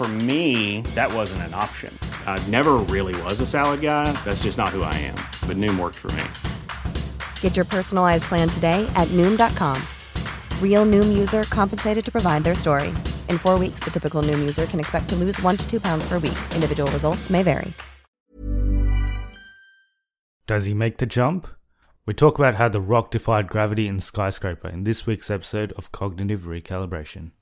For me, that wasn't an option. I never really was a salad guy. That's just not who I am. But Noom worked for me. Get your personalized plan today at Noom.com. Real Noom user compensated to provide their story. In four weeks, the typical Noom user can expect to lose one to two pounds per week. Individual results may vary. Does he make the jump? We talk about how The Rock defied gravity in Skyscraper in this week's episode of Cognitive Recalibration.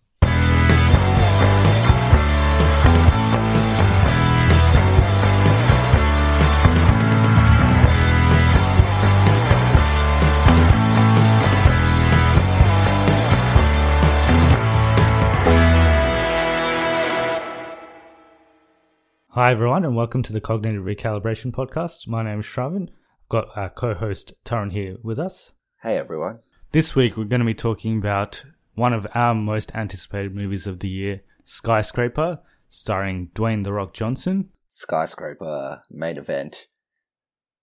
Hi, everyone, and welcome to the Cognitive Recalibration Podcast. My name is Shravan. I've got our co host Taran here with us. Hey everyone. This week, we're going to be talking about one of our most anticipated movies of the year, Skyscraper, starring Dwayne The Rock Johnson. Skyscraper main event.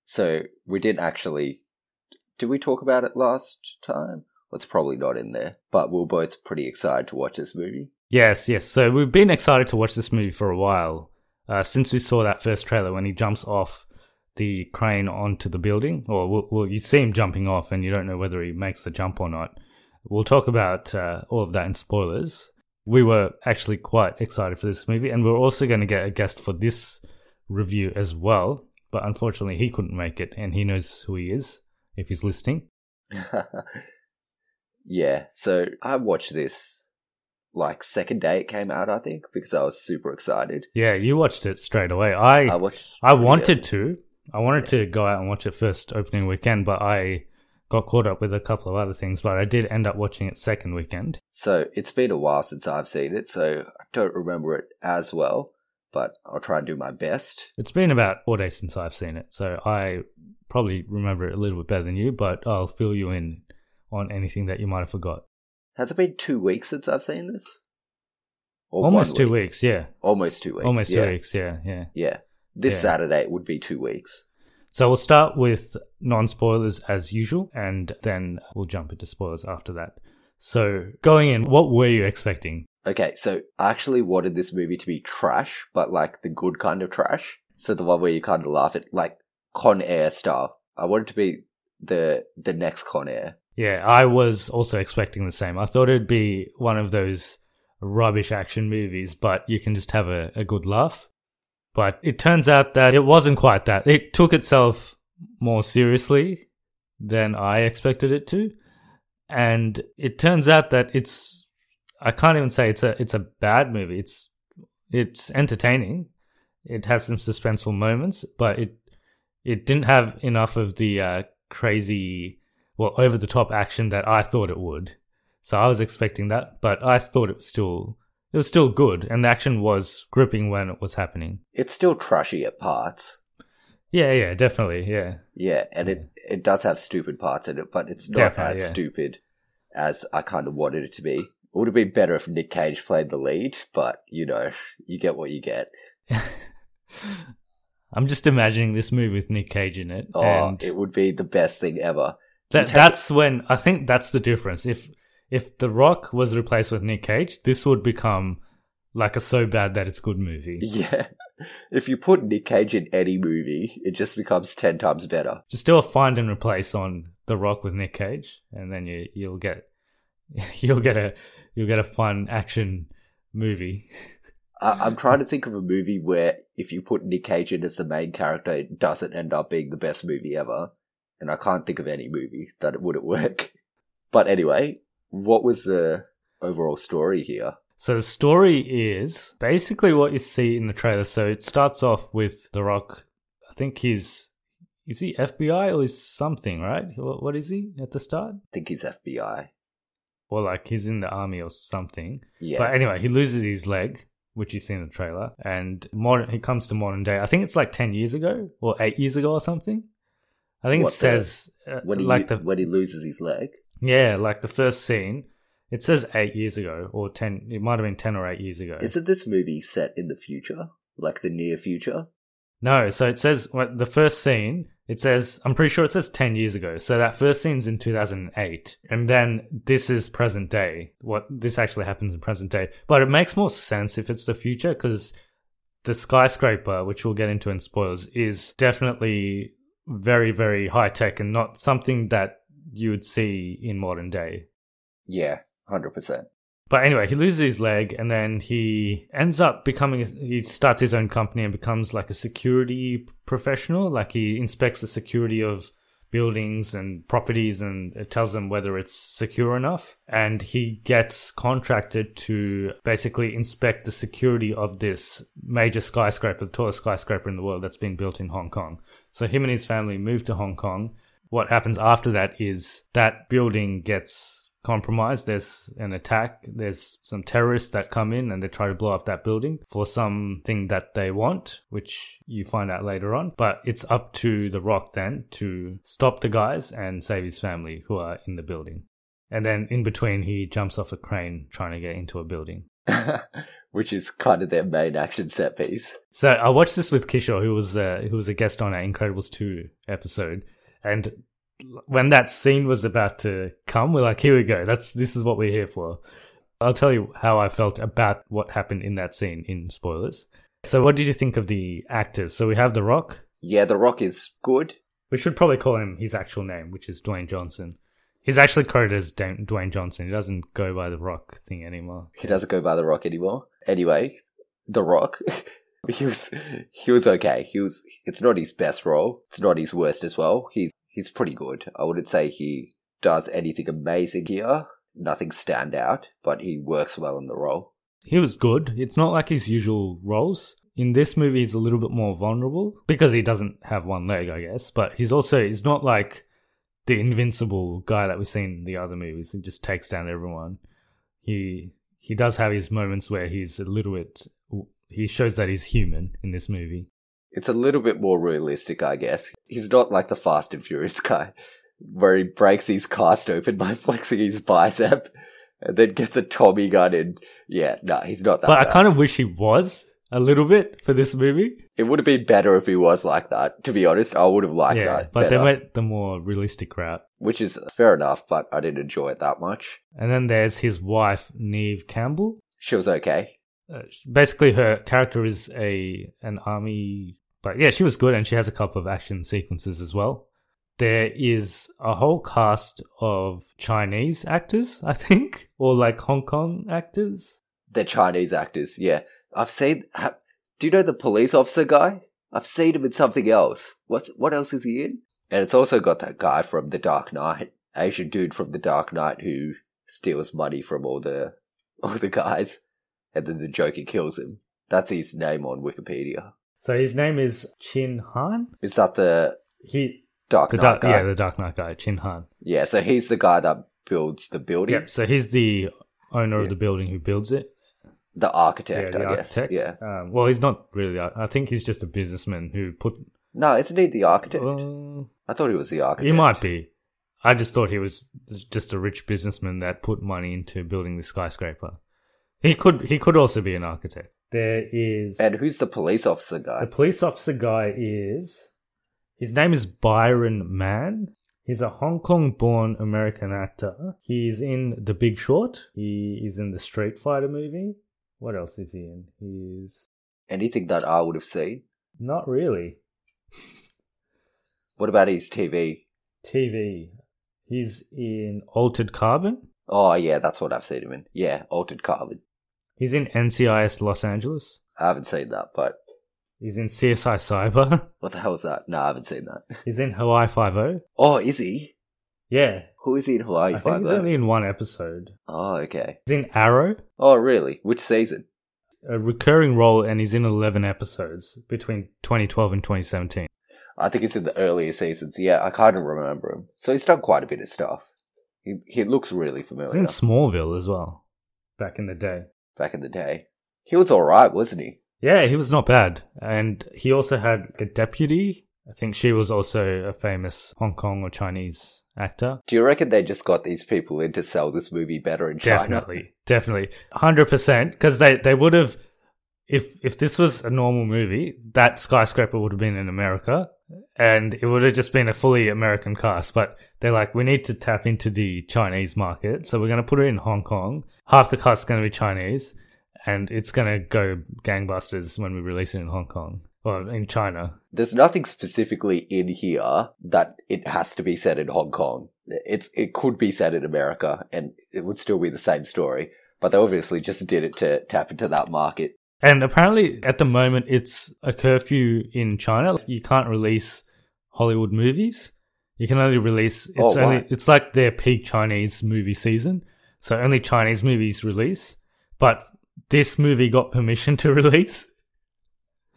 So we didn't actually. Did we talk about it last time? Well, it's probably not in there, but we are both pretty excited to watch this movie. Yes, yes. So we've been excited to watch this movie for a while. Uh, since we saw that first trailer when he jumps off the crane onto the building, or well, well, you see him jumping off and you don't know whether he makes the jump or not. We'll talk about uh, all of that in spoilers. We were actually quite excited for this movie, and we're also going to get a guest for this review as well. But unfortunately, he couldn't make it, and he knows who he is if he's listening. yeah, so I watched this like second day it came out, I think, because I was super excited. Yeah, you watched it straight away. I I watched. I wanted to. I wanted to go out and watch it first opening weekend, but I got caught up with a couple of other things. But I did end up watching it second weekend. So it's been a while since I've seen it, so I don't remember it as well. But I'll try and do my best. It's been about four days since I've seen it, so I probably remember it a little bit better than you. But I'll fill you in on anything that you might have forgot. Has it been two weeks since I've seen this? Or Almost two week? weeks, yeah. Almost two weeks. Almost yeah. two weeks, yeah, yeah. Yeah. This Yeah. Saturday it would be two weeks. So we'll start with non spoilers as usual, and then we'll jump into spoilers after that. So going in, what were you expecting? Okay, so I actually wanted this movie to be trash, but like the good kind of trash. So the one where you kind of laugh at, like Con Air style. I wanted to be the the next Con Air. Yeah, I was also expecting the same. I thought it'd be one of those rubbish action movies, but you can just have a, a good laugh. But it turns out that it wasn't quite that. It took itself more seriously than I expected it to. And it turns out that it's I can't even say it's a it's a bad movie. It's it's entertaining. It has some suspenseful moments, but it it didn't have enough of the uh, crazy well over the top action that I thought it would. So I was expecting that, but I thought it was still it was still good, and the action was gripping when it was happening. It's still trashy at parts. Yeah, yeah, definitely, yeah. Yeah, and it it does have stupid parts in it, but it's not Definitely, as yeah. stupid as I kind of wanted it to be. It would have been better if Nick Cage played the lead, but you know, you get what you get. I'm just imagining this movie with Nick Cage in it, Oh, and it would be the best thing ever. That, that's when I think that's the difference. If if The Rock was replaced with Nick Cage, this would become like a so bad that it's good movie. Yeah. If you put Nick Cage in any movie, it just becomes 10 times better. Just do a find and replace on The Rock with Nick Cage, and then you you'll get you'll get a you'll get a fun action movie. I'm trying to think of a movie where if you put Nick Cage in as the main character, it doesn't end up being the best movie ever. And I can't think of any movie that it wouldn't work. But anyway, what was the overall story here? So the story is basically what you see in the trailer. So it starts off with The Rock. I think he's is he FBI or is something, right? What, what is he at the start? I think he's FBI. Or like he's in the army or something. Yeah. But anyway, he loses his leg, which you see in the trailer, and modern. He comes to modern day. I think it's like ten years ago or eight years ago or something. I think What, it says uh, when he like the when he loses his leg. yeah, like the first scene. It says eight years ago or ten. It might have been ten or eight years ago. Isn't this movie set in the future, like the near future? No, so it says what the first scene. It says I'm pretty sure it says ten years ago. So that first scene's in 2008, and then this is present day. What this actually happens in present day, but it makes more sense if it's the future because the skyscraper, which we'll get into in spoilers, is definitely very very high tech and not something that you would see in modern day. Yeah, hundred percent. But anyway, he loses his leg and then he ends up becoming, he starts his own company and becomes like a security professional. Like he inspects the security of buildings and properties and it tells them whether it's secure enough. And he gets contracted to basically inspect the security of this major skyscraper, the tallest skyscraper in the world that's been built in Hong Kong. So him and his family move to Hong Kong. What happens after that is that building gets compromised. There's an attack. There's some terrorists that come in and they try to blow up that building for something that they want, which you find out later on. But it's up to The Rock then to stop the guys and save his family who are in the building. And then in between, he jumps off a crane trying to get into a building. Which is kind of their main action set piece. So I watched this with Kishore, who was uh, who was a guest on our Incredibles two episode, and when that scene was about to come, we're like, "Here we go. That's this is what we're here for." I'll tell you how I felt about what happened in that scene in spoilers. So, what did you think of the actors? So we have The Rock. Yeah, The Rock is good. We should probably call him his actual name, which is Dwayne Johnson. He's actually credited as Dwayne Dwayne Johnson. He doesn't go by The Rock thing anymore. He doesn't go by The Rock anymore. Anyway, The Rock, he was he was okay. He was. It's not his best role. It's not his worst as well. He's he's pretty good. I wouldn't say he does anything amazing here. Nothing stand out, but he works well in the role. He was good. It's not like his usual roles. In this movie, he's a little bit more vulnerable because he doesn't have one leg, I guess. But he's also, he's not like the invincible guy that we've seen in the other movies. He just takes down everyone. He he does have his moments where he's a little bit. He shows that he's human in this movie. It's a little bit more realistic, I guess. He's not like the Fast and Furious guy, where he breaks his cast open by flexing his bicep, and then gets a Tommy gun. And yeah, no, he's not that. But I kind of wish he was a little bit for this movie. It would have been better if he was like that. To be honest, I would have liked yeah, that. but they went the more realistic route. which is fair enough, but I didn't enjoy it that much. And then there's his wife, Neve Campbell. She was okay. uh, basically her character is a an army but yeah she was good and she has a couple of action sequences as well there is a whole cast of chinese actors i think or like hong kong actors They're Chinese actors, yeah. I've seen. Ha, do you know the police officer guy? I've seen him in something else. What's what else is he in? And it's also got that guy from The Dark Knight, Asian dude from The Dark Knight who steals money from all the all the guys, and then the Joker kills him. That's his name on Wikipedia. so his name is chin han Is that the he Dark the Knight guy? yeah the dark knight guy chin han yeah, so he's the guy that builds the building, yep so he's the owner Yeah. of the building who builds it the architect, yeah the I guess. Yeah. um, well he's not really i think he's just a businessman who put No, isn't he the architect? uh, I thought he was the architect. He might be. I just thought he was just a rich businessman that put money into building the skyscraper. He could he could also be an architect. There is And who's the police officer guy? the police officer guy is his name is Byron Mann. He's a Hong Kong born American actor. He's in The Big Short. He is in the Street Fighter movie. What else is he in? He's Anything that I would have seen. not really. What about his TV? TV. He's in Altered Carbon. Oh yeah, that's what I've seen him in. Yeah, Altered Carbon. He's in NCIS Los Angeles. I haven't seen that, but He's in CSI Cyber. what the hell is that? No, I haven't seen that. He's in Hawaii Five O. Oh, is he? Yeah, Who is he in Hawaii I think he's only in one episode. Oh, okay. He's in Arrow, Oh, really? Which season? a recurring role, and he's in eleven episodes between 2012 and 2017. I think it's in the earlier seasons. Yeah, I kind of remember him. So he's done quite a bit of stuff. He he looks really He's familiar. in Smallville as well, back in the day. Back in the day, he was all right, wasn't he? Yeah, he was not bad. And he also had a deputy. I think she was also a famous Hong Kong or Chinese actor. Do you reckon they just got these people in to sell this movie better in China? Definitely, definitely, hundred percent. Because they they would have, if if this was a normal movie, that skyscraper would have been in America, and it would have just been a fully American cast. But they're like, we need to tap into the Chinese market, so we're going to put it in Hong Kong. Half the cast is going to be Chinese, and it's going to go gangbusters when we release it in Hong Kong or in China. There's nothing specifically in here that it has to be said in Hong Kong. It's it could be said in America, and it would still be the same story. But they obviously just did it to tap into that market. And apparently, at the moment, it's a curfew in China. You can't release Hollywood movies. You can only release. It's Oh, only. It's like their peak Chinese movie season, so only Chinese movies release. But this movie got permission to release.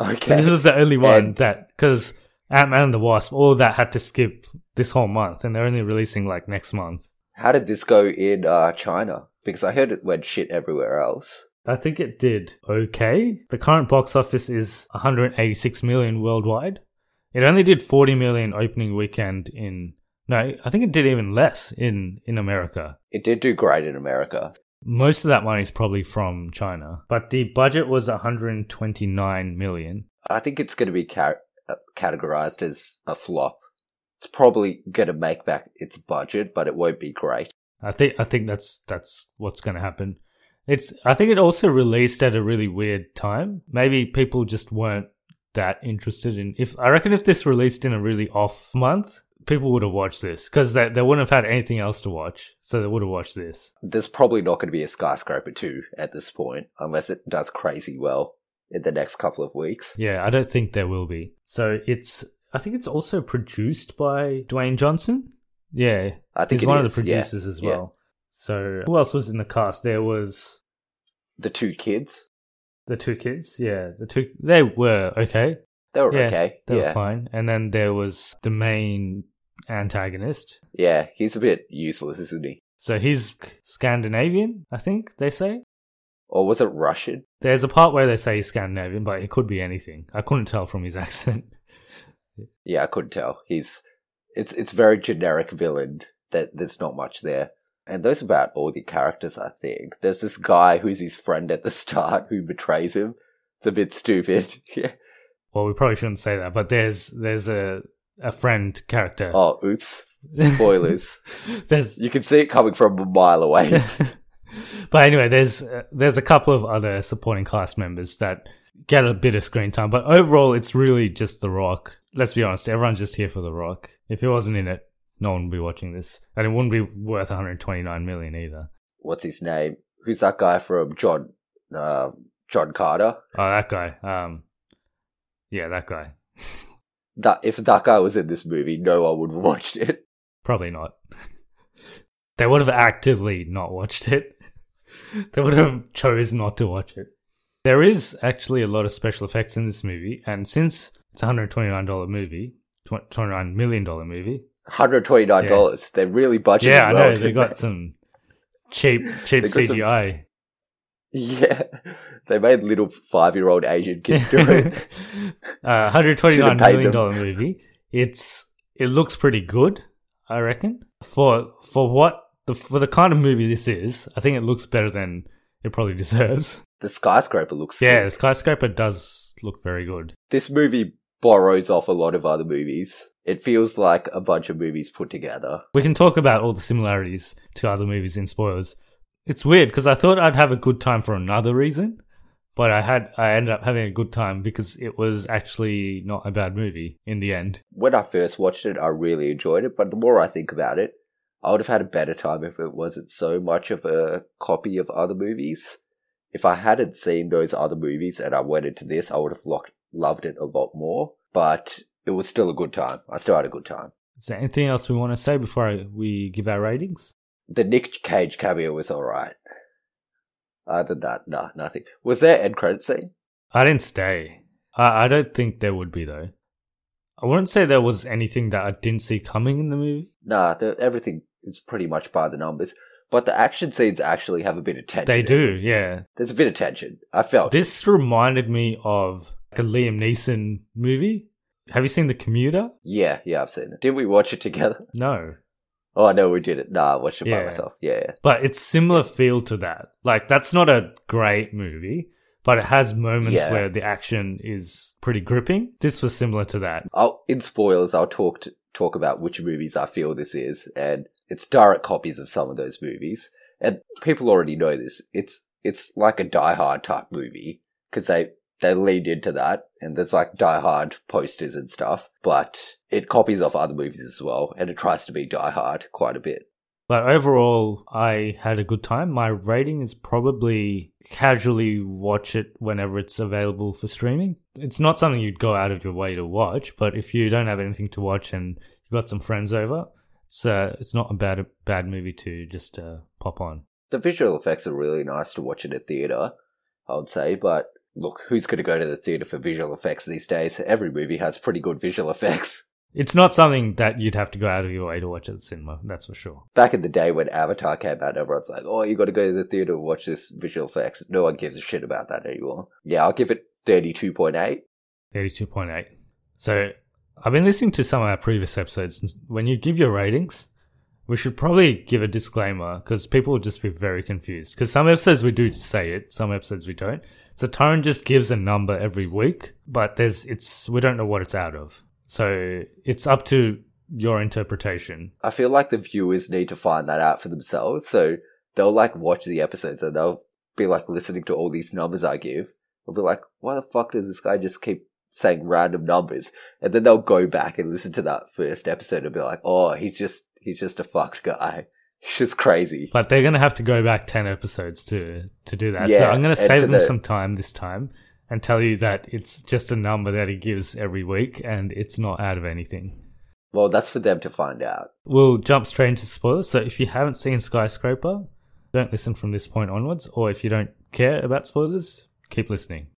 Okay. And this was the only one And- that because Ant Man and the Wasp, all of that had to skip this whole month, and they're only releasing like next month. How did this go in uh, China? Because I heard it went shit everywhere else. I think it did okay. The current box office is 186 million worldwide. It only did 40 million opening weekend in no, I think it did even less in in America. It did do great in America. Most of that money is probably from China, but the budget was 129 million. I think it's going to be ca- uh, categorized as a flop. It's probably going to make back its budget, but it won't be great. I think I think that's that's what's going to happen. It's I think it also released at a really weird time. Maybe people just weren't that interested in if I reckon if this released in a really off month, people would have watched this because they they wouldn't have had anything else to watch, so they would have watched this. There's probably not going to be a skyscraper 2 at this point, unless it does crazy well in the next couple of weeks. Yeah, I don't think there will be. So it's I think it's also produced by Dwayne Johnson. Yeah, I think he's one is, of the yeah, producers as yeah. well. So who else was in the cast? There was The two kids, the two kids. Yeah, the two they were okay. they were yeah, okay. They yeah. were fine. And then there was the main antagonist. Yeah, he's a bit useless, isn't he? So he's Scandinavian, I think they say. Or was it Russian? There's a part where they say he's Scandinavian, but it could be anything. I couldn't tell from his accent. Yeah, I couldn't tell. He's it's it's very generic villain. That there's not much there. And those about all the characters, I think. There's this guy who's his friend at the start who betrays him. It's a bit stupid. yeah. Well, we probably shouldn't say that, but there's there's a a friend character. Oh, oops. Spoilers. there's you can see it coming from a mile away. but anyway, there's uh, there's a couple of other supporting cast members that get a bit of screen time, but overall, it's really just The Rock. Let's be honest, everyone's just here for The Rock. If he wasn't in it, no one would be watching this, and it wouldn't be worth 129 million either. What's his name? Who's that guy from John uh, John Carter? Oh, that guy. Um, yeah, that guy. That if that guy was in this movie, no one would have watched it. Probably not. they would have actively not watched it. they would have chose not to watch it. There is actually a lot of special effects in this movie, and since it's a hundred twenty nine dollar movie, twenty nine million dollar movie. Hundred twenty nine dollars. They're really budgeting. Yeah, I well, know they got some cheap cheap They got some- CGI. Yeah, they made little five year old Asian kids do it. uh, hundred twenty nine Didn't pay million dollar movie. It's it looks pretty good, I reckon. For for what the for the kind of movie this is, I think it looks better than it probably deserves. the skyscraper looks. Yeah, the skyscraper does look very good. This movie borrows off a lot of other movies. It feels like a bunch of movies put together. We can talk about all the similarities to other movies in spoilers. It's weird because I thought I'd have a good time for another reason, but I had I ended up having a good time because it was actually not a bad movie in the end. When I first watched it, I really enjoyed it, but the more I think about it, I would have had a better time if it wasn't so much of a copy of other movies. if I hadn't seen those other movies and I went into this, I would have lo- loved it a lot more. But it was still a good time. I still had a good time. Is there anything else we want to say before we give our ratings? The Nick Cage cameo was alright. Other than that, nah, nothing. Was there end credit scene? I didn't stay. I, I don't think there would be though. I wouldn't say there was anything that I didn't see coming in the movie. Nah, the, everything is pretty much by the numbers. But the action scenes actually have a bit of tension. They do, yeah. There's a bit of tension. I felt. This reminded me of like a Liam Neeson movie. Have you seen The Commuter? Yeah, yeah, I've seen it. Did we watch it together? No. Oh, no, we did it. Nah, I watched it by Yeah. myself. Yeah, yeah. But it's similar feel to that. Like that's not a great movie, but it has moments Yeah. where the action is pretty gripping. This was similar to that. I'll, in spoilers, I'll talk to, talk about which movies I feel this is, and it's direct copies of some of those movies. And people already know this. It's it's like a Die Hard type movie because they they lead into that, and there's like Die Hard posters and stuff. But it copies off other movies as well, and it tries to be Die Hard quite a bit. But overall, I had a good time. My rating is probably casually watch it whenever it's available for streaming. It's not something you'd go out of your way to watch, but if you don't have anything to watch and you've got some friends over, it's uh, it's not a bad bad movie to just uh, pop on. The visual effects are really nice to watch in a theater, I would say. But look, who's going to go to the theater for visual effects these days? Every movie has pretty good visual effects. It's not something that you'd have to go out of your way to watch at the cinema. That's for sure. back in the day when Avatar came out, everyone's like, "Oh, you got to go to the theater and watch this visual effects." No one gives a shit about that anymore. Yeah, I'll give it 32.8. 32.8. So I've been listening to some of our previous episodes. and When you give your ratings, we should probably give a disclaimer because people will just be very confused. Because some episodes we do say it, some episodes we don't. So Tone just gives a number every week, but there's it's we don't know what it's out of. So it's up to your interpretation. I feel like the viewers need to find that out for themselves. So they'll like watch the episodes and they'll be like listening to all these numbers I give. They'll be like, "Why the fuck does this guy just keep saying random numbers?" And then they'll go back and listen to that first episode and be like, "Oh, he's just he's just a fucked guy. He's just crazy." But they're gonna have to go back ten episodes to to do that. Yeah, so I'm gonna save to them the- some time this time and tell you that it's just a number that he gives every week and it's not out of anything. Well, that's for them to find out. We'll jump straight into spoilers. So if you haven't seen Skyscraper, don't listen from this point onwards. Or if you don't care about spoilers, keep listening.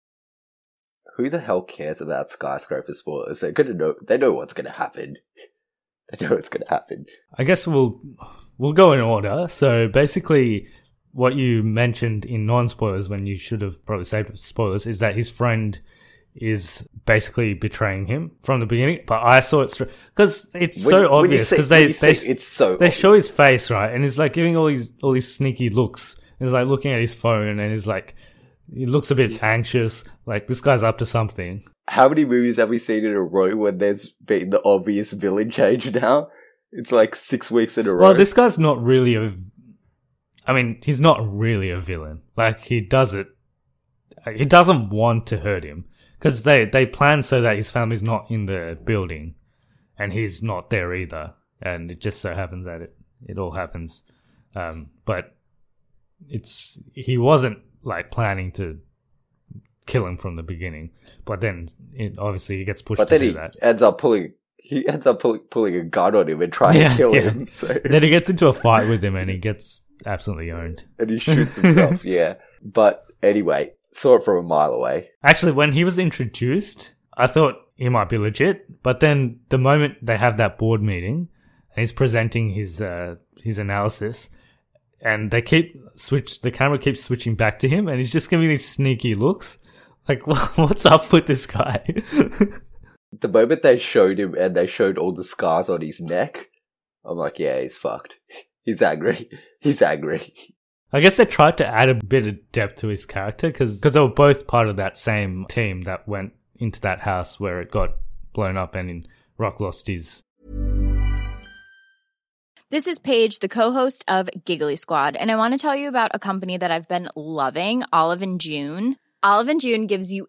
Who the hell cares about skyscraper spoilers? They're gonna know. They know what's gonna happen. They know what's gonna happen. I guess we'll we'll go in order. So basically, what you mentioned in non-spoilers when you should have probably saved spoilers is that his friend is basically betraying him from the beginning. But I saw it because it's When- so obvious because they they it's so they show his face right, and he's like giving all these all these sneaky looks. He's like looking at his phone, and he's like he looks a bit anxious. Like this guy's up to something. How many movies have we seen in a row when there's been the obvious villain change now? It's like six weeks in a row. Well, this guy's not really a. I mean, he's not really a villain. Like he does it. He doesn't want to hurt him because they they plan so that his family's not in the building, and he's not there either. And it just so happens that it it all happens. Um, but it's he wasn't like planning to kill him from the beginning. But then it, obviously he gets pushed but to then do he that. ends up pulling. He ends up pulling, pulling a gun on him and trying Yeah, to kill yeah. him. So Then he gets into a fight with him, and he gets absolutely owned. and he shoots himself. yeah. But anyway, saw it from a mile away. Actually, when he was introduced, I thought he might be legit. But then the moment they have that board meeting and he's presenting his uh, his analysis, and they keep switch the camera keeps switching back to him, and he's just giving these sneaky looks. Like, what's up with this guy? The moment they showed him and they showed all the scars on his neck, I'm like, yeah, he's fucked. He's angry. He's angry. I guess they tried to add a bit of depth to his character because they were both part of that same team that went into that house where it got blown up and Rock lost his This is Paige, the co-host of Giggly Squad, and I want to tell you about a company that I've been loving, Olive and June. Olive and June gives you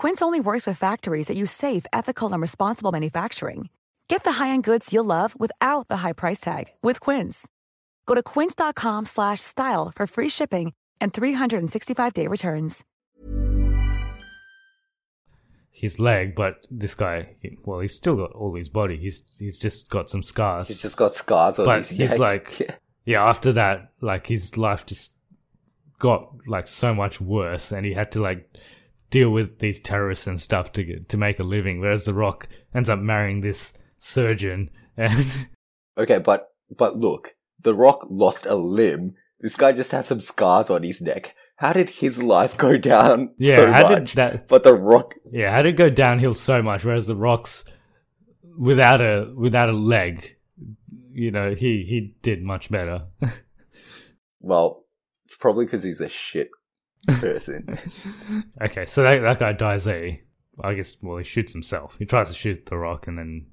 Quince only works with factories that use safe, ethical, and responsible manufacturing. Get the high-end goods you'll love without the high price tag with Quince. Go to quince.com slash style for free shipping and 365-day returns. His leg, but this guy, well, he's still got all his body. He's he's just got some scars. He's just got scars on but his he's neck. like, Yeah. yeah. After that, like his life just got like so much worse, and he had to like deal with these terrorists and stuff to to make a living. Whereas The Rock ends up marrying this surgeon, and Okay, but but look, The Rock lost a limb. This guy just has some scars on his neck. How did his life go down Yeah, so how did that- But The Rock, yeah, how did it go downhill so much? Whereas The Rock's without a without a leg, you know, he he did much better. well, it's probably because he's a shit person. Okay, so that, that guy dies there. I guess, well, he shoots himself. He tries to shoot The Rock and then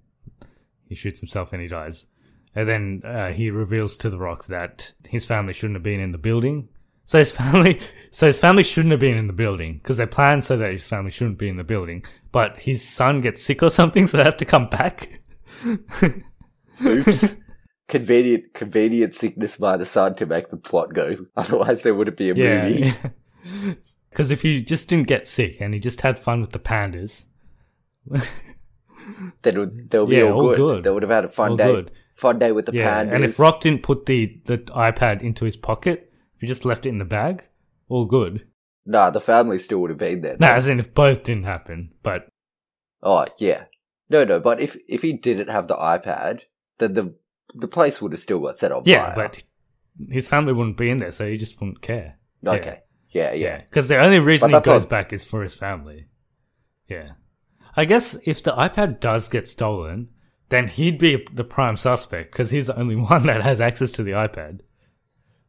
he shoots himself and he dies. And then uh, he reveals to The Rock that his family shouldn't have been in the building. So his family, so his family shouldn't have been in the building because they planned so that his family shouldn't be in the building. But his son gets sick or something, so they have to come back. Oops. convenient, convenient sickness by the son to make the plot go. Otherwise, there wouldn't be a movie. Because if he just didn't get sick and he just had fun with the pandas, Then would, they'll be Yeah, all, all good. good. They would have had a fun All day. good. Fun day with the yeah. pandas. And if Rock didn't put the, the iPad into his pocket, if he just left it in the bag, all good. Nah, the family still would have been there. No, as in if both didn't happen, but Oh yeah, no, no. But if if he didn't have the iPad, then the the place would have still got set on yeah, fire. but his family wouldn't be in there, so he just wouldn't care. okay, yeah, yeah. Yeah. Because the only reason he goes all- back is for his family. Yeah. I guess if the iPad does get stolen, then he'd be the prime suspect because he's the only one that has access to the iPad.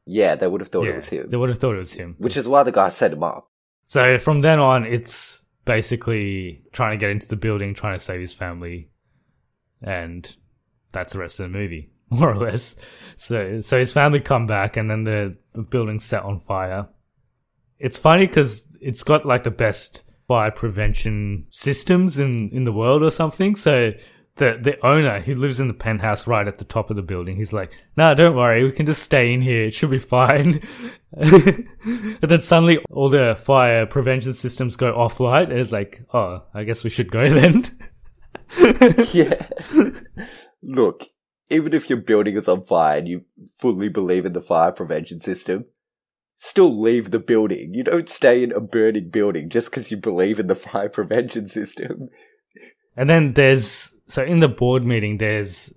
Yeah, they would have thought yeah, it was him. They would have thought it was him. Which is why the guy set him up. So from then on, it's basically trying to get into the building, trying to save his family, and that's the rest of the movie, more or less. So, so his family come back, and then the the building's set on fire. It's funny because it's got like the best fire prevention systems in in the world or something. So. The, the owner who lives in the penthouse right at the top of the building, he's like, "No, don't worry, we can just stay in here. It should be fine." and then suddenly all the fire prevention systems go offline, and it's like, "Oh, I guess we should go then." yeah. Look, even if your building is on fire and you fully believe in the fire prevention system, still leave the building. You don't stay in a burning building just because you believe in the fire prevention system. And then there's so in the board meeting, there's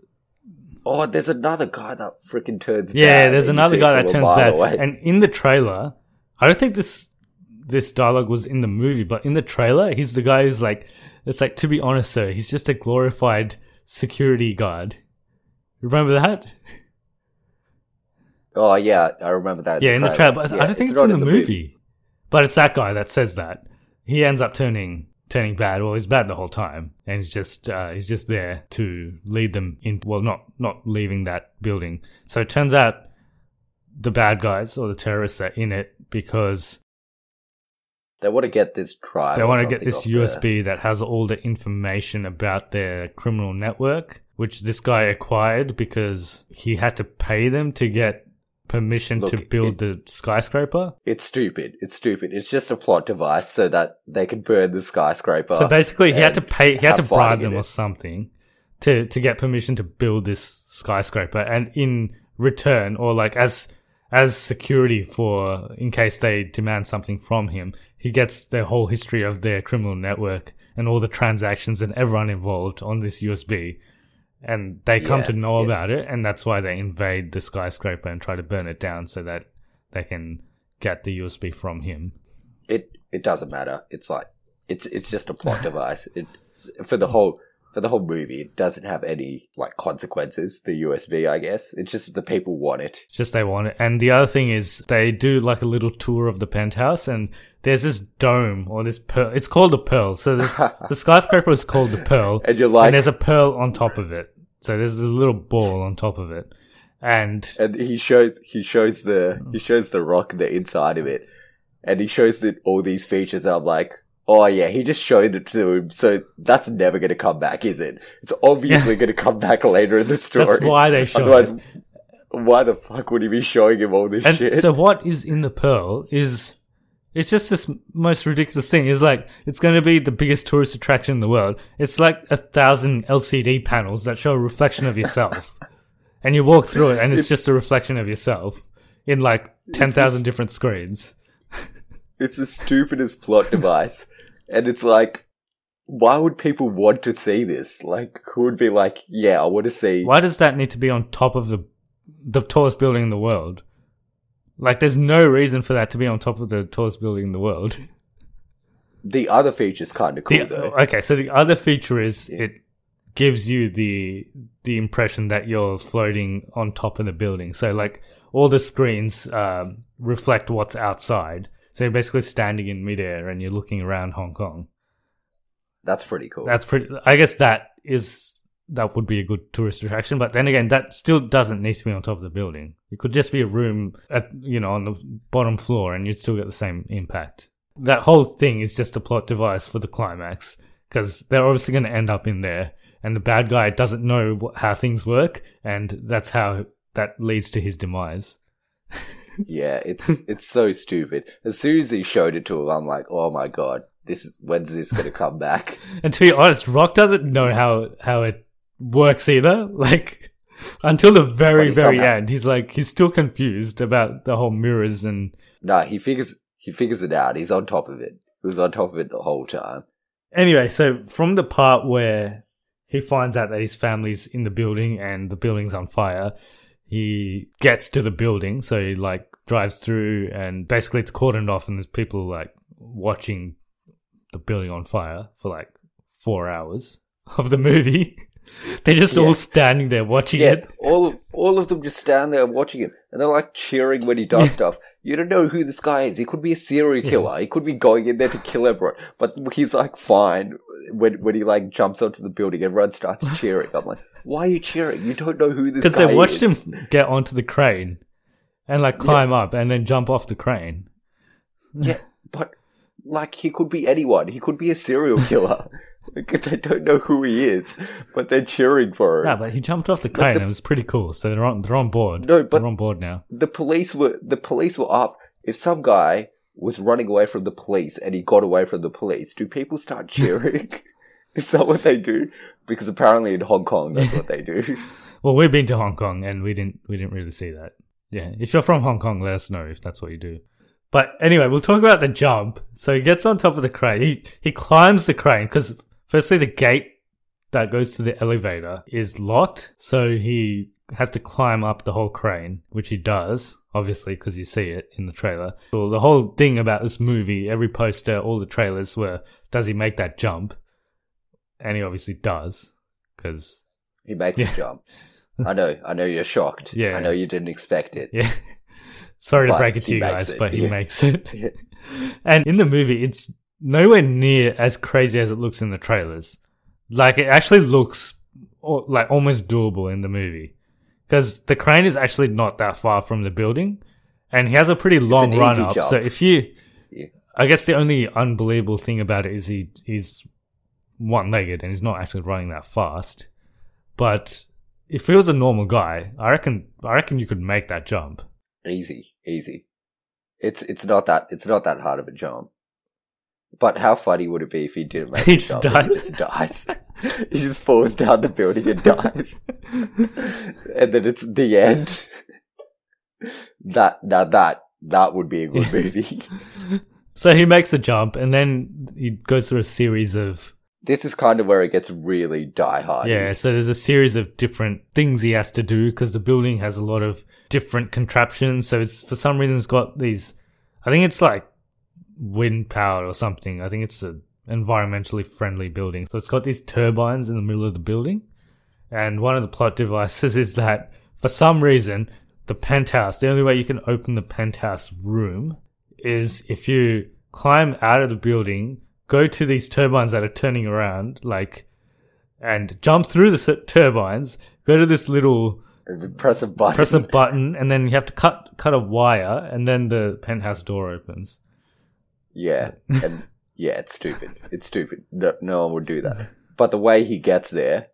Oh, there's another guy that freaking turns. yeah, there's another guy that turns bad. away. And in the trailer, I don't think this this dialogue was in the movie, but in the trailer, he's the guy who's like, it's like to be honest, sir, he's just a glorified security guard. Remember that? Oh yeah, I remember that. yeah, in the trailer, but I don't think it's, not in the, movie. But it's that guy that says that. He ends up turning turning bad. Well, he's bad the whole time, and he's just uh, he's just there to lead them in. Well, not not leaving that building. So it turns out the bad guys or the terrorists are in it because They want to get this drive. they want to get this USB the- that has all the information about their criminal network, which this guy acquired because he had to pay them to get permission to build it- the skyscraper. It's stupid. It's stupid. It's just a plot device so that they can burn the skyscraper. So basically, he had to pay, he had to bribe them or something to to get permission to build this skyscraper, and in return, or like as as security for in case they demand something from him, he gets the whole history of their criminal network and all the transactions and everyone involved on this USB. And they come Yeah, to know yeah. about it, and that's why they invade the skyscraper and try to burn it down so that they can get the USB from him. it it doesn't matter. It's like it's it's just a plot device. It for the whole for the whole movie. It doesn't have any like consequences. The USB, I guess. It's just the people want it. Just they want it. And the other thing is they do like a little tour of the penthouse and there's this dome or this pearl. It's called a pearl. So the, the skyscraper is called the pearl. And you're like- and there's a pearl on top of it. So there's a little ball on top of it. And And he shows he shows the he shows the rock the inside of it, and he shows that all these features. And I'm like, oh yeah, he just showed it to him. So that's never going to come back, is it? It's obviously going to come back later in the story. That's why they show Otherwise, it. why the fuck would he be showing him all this and shit? so what is in the pearl is it's just this most ridiculous thing. It's like it's going to be the biggest tourist attraction in the world. It's like a thousand LCD panels that show a reflection of yourself, and you walk through it, and it's, It's- just a reflection of yourself in like ten thousand different screens. It's the stupidest plot device. And it's like, why would people want to see this? Like, who would be like, yeah, I want to see. Why does that need to be on top of the the tallest building in the world? Like, there's no reason for that to be on top of the tallest building in the world. The other feature is kind of cool, The- though. okay, so the other feature is it gives you the the impression that you're floating on top of the building. So like all the screens um, reflect what's outside. So you're basically standing in midair and you're looking around Hong Kong. That's pretty cool. That's pretty. I guess that is that would be a good tourist attraction. But then again, that still doesn't need to be on top of the building. It could just be a room at you know on the bottom floor, and you'd still get the same impact. That whole thing is just a plot device for the climax because they're obviously going to end up in there, and the bad guy doesn't know how things work, and that's how that leads to his demise. Yeah, it's it's so stupid. As soon as he showed it to him, I'm like, oh my god, this is when's this gonna come back? And to be honest, Rock doesn't know how how it works either. Like until the very very somehow- end, he's like he's still confused about the whole mirrors and no, he figures he figures it out. He's on top of it. He was on top of it the whole time. anyway. So from the part where he finds out that his family's in the building and the building's on fire, he gets to the building. So he like drives through and basically it's cordoned off, and there's people like watching the building on fire for like four hours of the movie. They're just Yeah. all standing there watching Yeah, it. all of all of them just stand there watching him, and they're like cheering when he does stuff. You don't know who this guy is. He could be a serial killer. He could be going in there to kill everyone. But he's like fine when when he like jumps onto the building. Everyone starts cheering. I'm like, why are you cheering? You don't know who this guy is. because they watched is. him get onto the crane and like climb up and then jump off the crane. Yeah, but like he could be anyone. He could be a serial killer. Like, they don't know who he is, but they're cheering for him. Yeah, but he jumped off the crane. the- it was pretty cool. So they're on they're on board. No, but- they're on board now. the police were the police were up. If some guy was running away from the police and he got away from the police, do people start cheering? Is that what they do? Because apparently in Hong Kong, that's what they do. Well, we've been to Hong Kong and we didn't we didn't really see that. Yeah, if you're from Hong Kong, let us know if that's what you do. But anyway, we'll talk about the jump. So he gets on top of the crane. He he climbs the crane because firstly the gate that goes to the elevator is locked. So he has to climb up the whole crane, which he does, obviously, because you see it in the trailer. So the whole thing about this movie, every poster, all the trailers were, does he make that jump? And he obviously does, because He makes Yeah. the jump. I know, I know you're shocked. Yeah. I know you didn't expect it. Yeah. Sorry to break it to you guys, it, but he yeah. makes it. and in the movie, it's nowhere near as crazy as it looks in the trailers. Like it actually looks like almost doable in the movie because the crane is actually not that far from the building, and he has a pretty long run up. jump. So if you, Yeah. I guess the only unbelievable thing about it is he he's one legged and he's not actually running that fast. But if he was a normal guy, I reckon I reckon you could make that jump. Easy, easy. It's it's not that it's not that hard of a jump. But how funny would it be if he didn't make He the just jump died. He just dies. he just falls down the building and dies. and then it's the end. That now that that would be a good movie. So he makes the jump, and then he goes through a series of this is kind of where it gets really die hard. yeah. So there's a series of different things he has to do because the building has a lot of different contraptions. So it's for some reason it's got these. I think it's like wind power or something. I think it's an environmentally friendly building. So it's got these turbines in the middle of the building, and one of the plot devices is that for some reason the penthouse. The only way you can open the penthouse room is if you climb out of the building, go to these turbines that are turning around, like, and jump through the s- turbines, go to this little, press a button. press a button, and then you have to cut cut a wire, and then the penthouse door opens. Yeah, and yeah, it's stupid. It's stupid. No, no one would do that. But the way he gets there,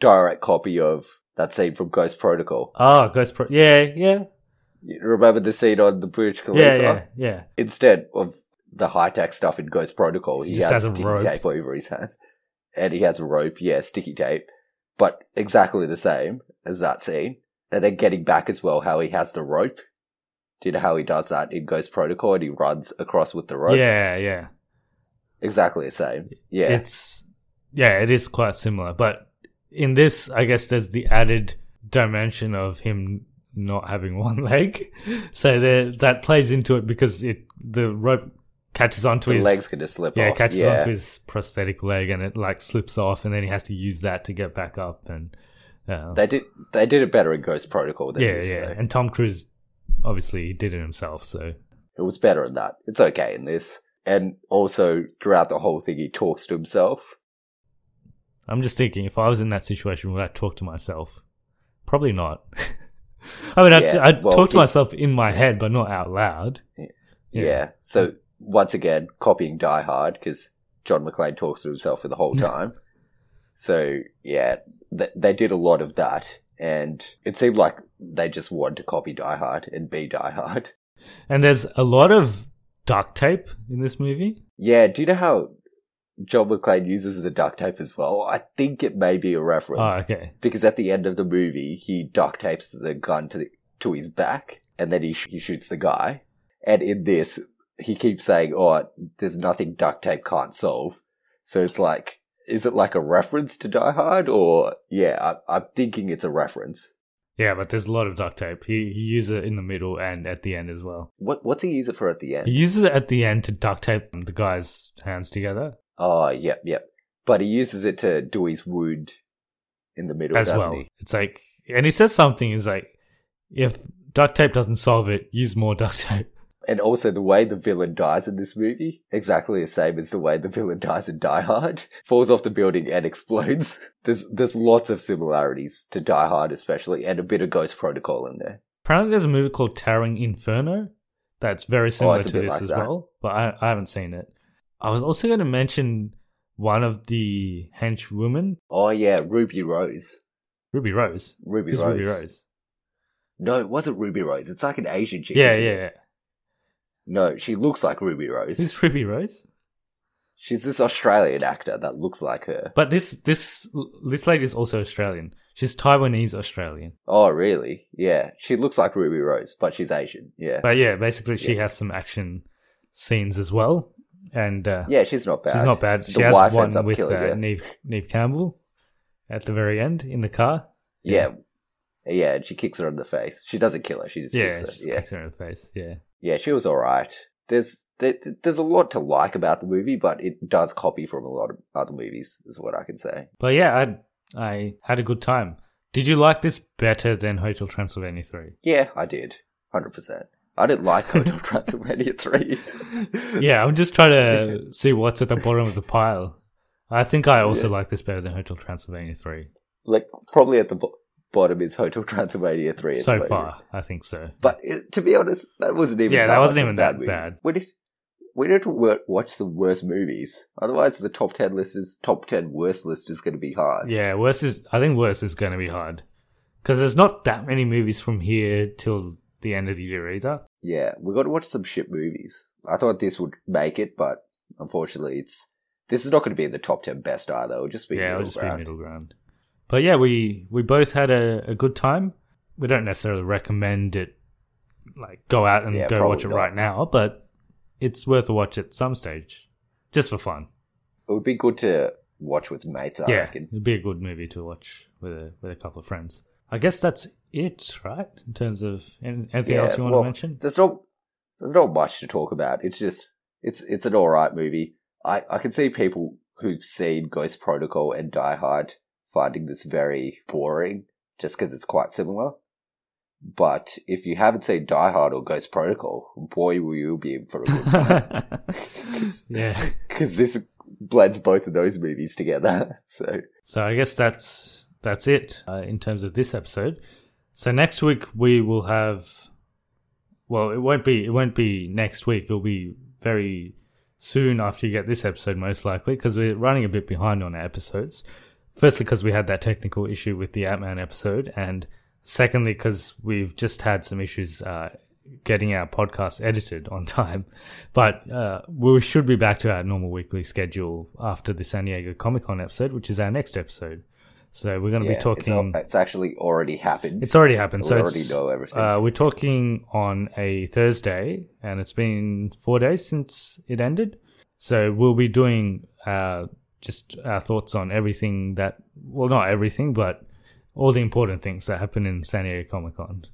direct copy of that scene from Ghost Protocol. Oh, Ghost Pro. Yeah, yeah, You remember the scene on the Burj Khalifa? yeah, yeah, yeah. Instead of the high tech stuff in Ghost Protocol, he, He has, has sticky rope. tape over his hands, and he has a rope. Yeah, sticky tape, but exactly the same as that scene. And then getting back as well, how he has the rope. Do how he does that in Ghost Protocol? And he runs across with the rope. Yeah, yeah. exactly the same. Yeah, It's yeah, it is quite similar, but in this, I guess there's the added dimension of him not having one leg, so there, that plays into it because it the rope catches onto the his leg's gonna slip yeah, off. catches yeah. onto his prosthetic leg and it like slips off, and then he has to use that to get back up, and uh, They did they did it better in Ghost Protocol than yeah, this. yeah, though. and Tom Cruise obviously he did it himself, so It was better in that. It's okay in this. And also throughout the whole thing he talks to himself. I'm just thinking if I was in that situation, would I talk to myself? Probably not. I mean, I'd, Yeah, I'd well, talk to myself in my head, but not out loud. Yeah. Yeah. So once again, copying Die Hard because John McClane talks to himself for the whole time. so yeah, th- they did a lot of that, and it seemed like they just want to copy Die Hard and be Die Hard. And there's a lot of duct tape in this movie. Yeah. Do you know how John McClane uses the duct tape as well? I think it may be a reference. Oh, okay. because at the end of the movie he duct tapes the gun to the, to his back and then he sh- he shoots the guy and in this he keeps saying oh there's nothing duct tape can't solve so it's like is it like a reference to Die Hard or yeah I, I'm thinking it's a reference Yeah, but there's a lot of duct tape. He he uses it in the middle and at the end as well. what what's he use it for at the end He uses it at the end to duct tape the guy's hands together oh yep yep but he uses it to do his wound in the middle as well. he It's like, and he says something. He's like, if duct tape doesn't solve it, use more duct tape. And also the way the villain dies in this movie, exactly the same as the way the villain dies in Die Hard. Falls off the building and explodes. There's there's lots of similarities to Die Hard especially, and a bit of Ghost Protocol in there. Apparently, there's a movie called Towering Inferno that's very oh, similar Oh, to this like as that. well, but I, I haven't seen it. I was also going to mention one of the henchwomen, Oh yeah, Ruby Rose. Ruby Rose. Ruby Who's Rose. Ruby Rose? No, it wasn't Ruby Rose. It's like an Asian chick. Yeah, yeah, yeah. No, she looks like Ruby Rose. Who's Ruby Rose? She's this Australian actor that looks like her. But this this this lady is also Australian. She's Taiwanese Australian. Oh, really? Yeah. She looks like Ruby Rose, but she's Asian. Yeah. But yeah, basically she Yeah. has some action scenes as well. And uh, yeah, she's not bad. she's not bad. The She has wife one with uh. Neve, Neve Campbell at the very end in the car. Yeah. Yeah, and she kicks her in the face. She doesn't kill her. She just Yeah, kicks her. just Yeah. kicks her in the face. Yeah. Yeah, she was all right. There's there, there's a lot to like about the movie, but it does copy from a lot of other movies, is what I can say. But yeah, I I had a good time. Did you like this better than Hotel Transylvania 3? Yeah, I did, hundred percent. I didn't like Hotel Transylvania three. yeah, I'm just trying to see what's at the bottom of the pile. I think I also Yeah. like this better than Hotel Transylvania 3. like probably at the bo- bottom is Hotel Transylvania three. So moment. far, I think so. But it, to be honest, that wasn't even Yeah, that that wasn't even that movie. bad. We did we need to watch the worst movies. Otherwise, the top ten list is top ten worst list is going to be hard. Yeah, worse is I think worse is going to be hard because there's not that many movies from here till the end of the year either. Yeah, we got to watch some shit movies. I thought this would make it, but unfortunately, it's this is not going to be in the top ten best either. It'll just be yeah, it'll just ground. be middle ground. But yeah, we we both had a, a good time. We don't necessarily recommend it, like go out and Yeah, go watch it not. right now, but it's worth a watch at some stage, just for fun. It would be good to watch with mates. I yeah, reckon. it'd be a good movie to watch with a with a couple of friends. I guess that's it, right? In terms of anything Yeah, else you want well, to mention? There's not there's not much to talk about. It's just it's it's an alright movie. I, I can see people who've seen Ghost Protocol and Die Hard finding this very boring just because it's quite similar. But if you haven't seen Die Hard or Ghost Protocol, boy, will you be in for a good time. yeah. Because this blends both of those movies together. So, So I guess that's that's it uh, in terms of this episode. So next week we will have. Well, it won't be. It won't be next week. It'll be very soon after you get this episode, most likely, because we're running a bit behind on our episodes. Firstly, because we had that technical issue with the Ant-Man episode, and secondly, because we've just had some issues uh, getting our podcast edited on time. But uh, we should be back to our normal weekly schedule after the San Diego Comic Con episode, which is our next episode. So we're going to yeah, be talking. It's, al- it's actually already happened. It's already happened. We so already know everything. Uh, we're talking on a Thursday, and it's been four days since it ended. So we'll be doing uh, just our thoughts on everything that, well, not everything, but all the important things that happen in San Diego Comic Con.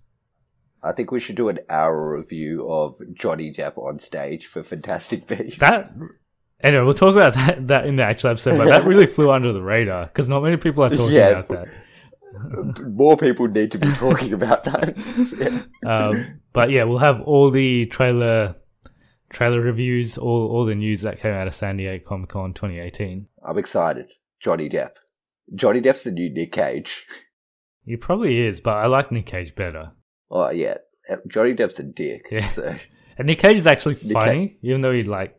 I think we should do an hour review of Johnny Depp on stage for Fantastic Beasts. That anyway, we'll talk about that that in the actual episode, but that really flew under the radar because not many people are talking Yeah. about that. more people need to be talking about that. Yeah. um, but yeah, we'll have all the trailer trailer reviews, all all the news that came out of San Diego Comic Con 2018. I'm excited. Johnny Depp. Johnny Depp's the new Nick Cage. He probably is, but I like Nick Cage better. Oh yeah, Johnny Depp's a dick. Yeah. So And Nick Cage is actually funny, even though he like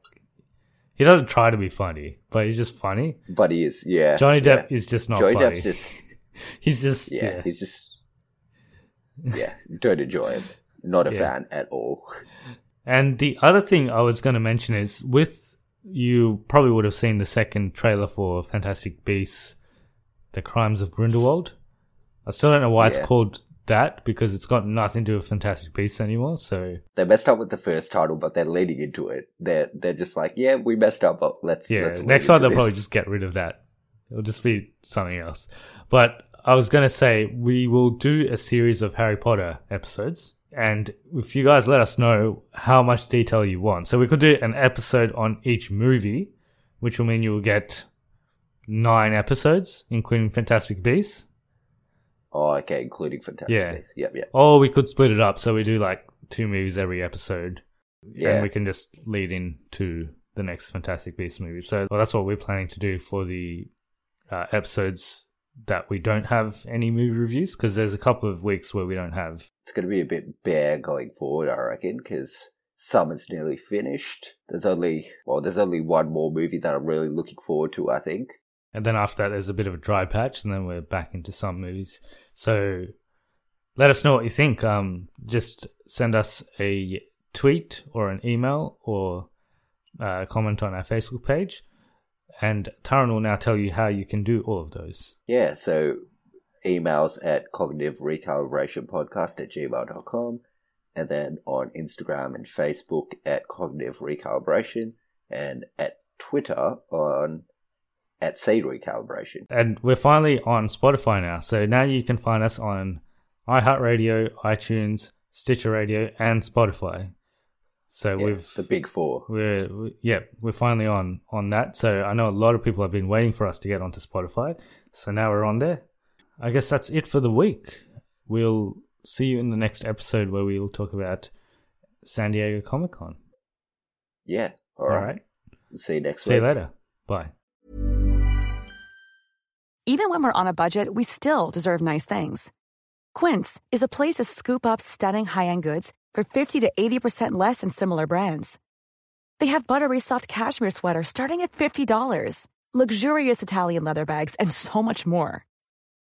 he doesn't try to be funny, but he's just funny. but he is. Yeah. Johnny yeah. Depp is just not Johnny funny. Depp's just. he's just Yeah, yeah. He's just. Yeah. Don't enjoy him. Not a Yeah. fan at all. And the other thing I was going to mention is with you probably would have seen the second trailer for Fantastic Beasts: The Crimes of Grindelwald. I still don't know why Yeah. it's called that because it's got nothing to do with Fantastic Beasts anymore. So They messed up with the first title, but they're leading into it. They're they're just like, yeah, we messed up, but let's yeah, let's next time they'll probably just get rid of that. It'll just be something else. But I was going to say we will do a series of Harry Potter episodes. And if you guys let us know how much detail you want. So we could do an episode on each movie, which will mean you will get nine episodes, including Fantastic Beasts. Oh, okay, including Fantastic Yeah. Beasts. Yep, yep. Or we could split it up so we do like two movies every episode. Yeah. And we can just lead into the next Fantastic Beasts movie. So well, that's what we're planning to do for the uh, episodes that we don't have any movie reviews because there's a couple of weeks where we don't have. It's going to be a bit bare going forward, I reckon, because summer's nearly finished. There's only well, there's only one more movie that I'm really looking forward to. I think. And then after that, there's a bit of a dry patch, and then we're back into some movies. So let us know what you think. Um, just send us a tweet or an email or uh, comment on our Facebook page. And Taran will now tell you how you can do all of those. Yeah, so emails at cognitive recalibration podcast at gmail.com and then on Instagram and Facebook at cognitive recalibration and at Twitter on at seed recalibration. And we're finally on Spotify now. So now you can find us on iHeartRadio, iTunes, Stitcher Radio, and Spotify. So Yeah, we've the big four. we're we, yeah we're finally on on that. So I know a lot of people have been waiting for us to get onto Spotify. So now we're on there. I guess that's it for the week. We'll see you in the next episode where we will talk about San Diego Comic Con. Yeah. All right. See you next See week. you later. Bye. Even when we're on a budget, we still deserve nice things. Quince is a place to scoop up stunning high-end goods for 50 to 80% less than similar brands. They have buttery soft cashmere sweaters starting at $50, luxurious Italian leather bags, and so much more.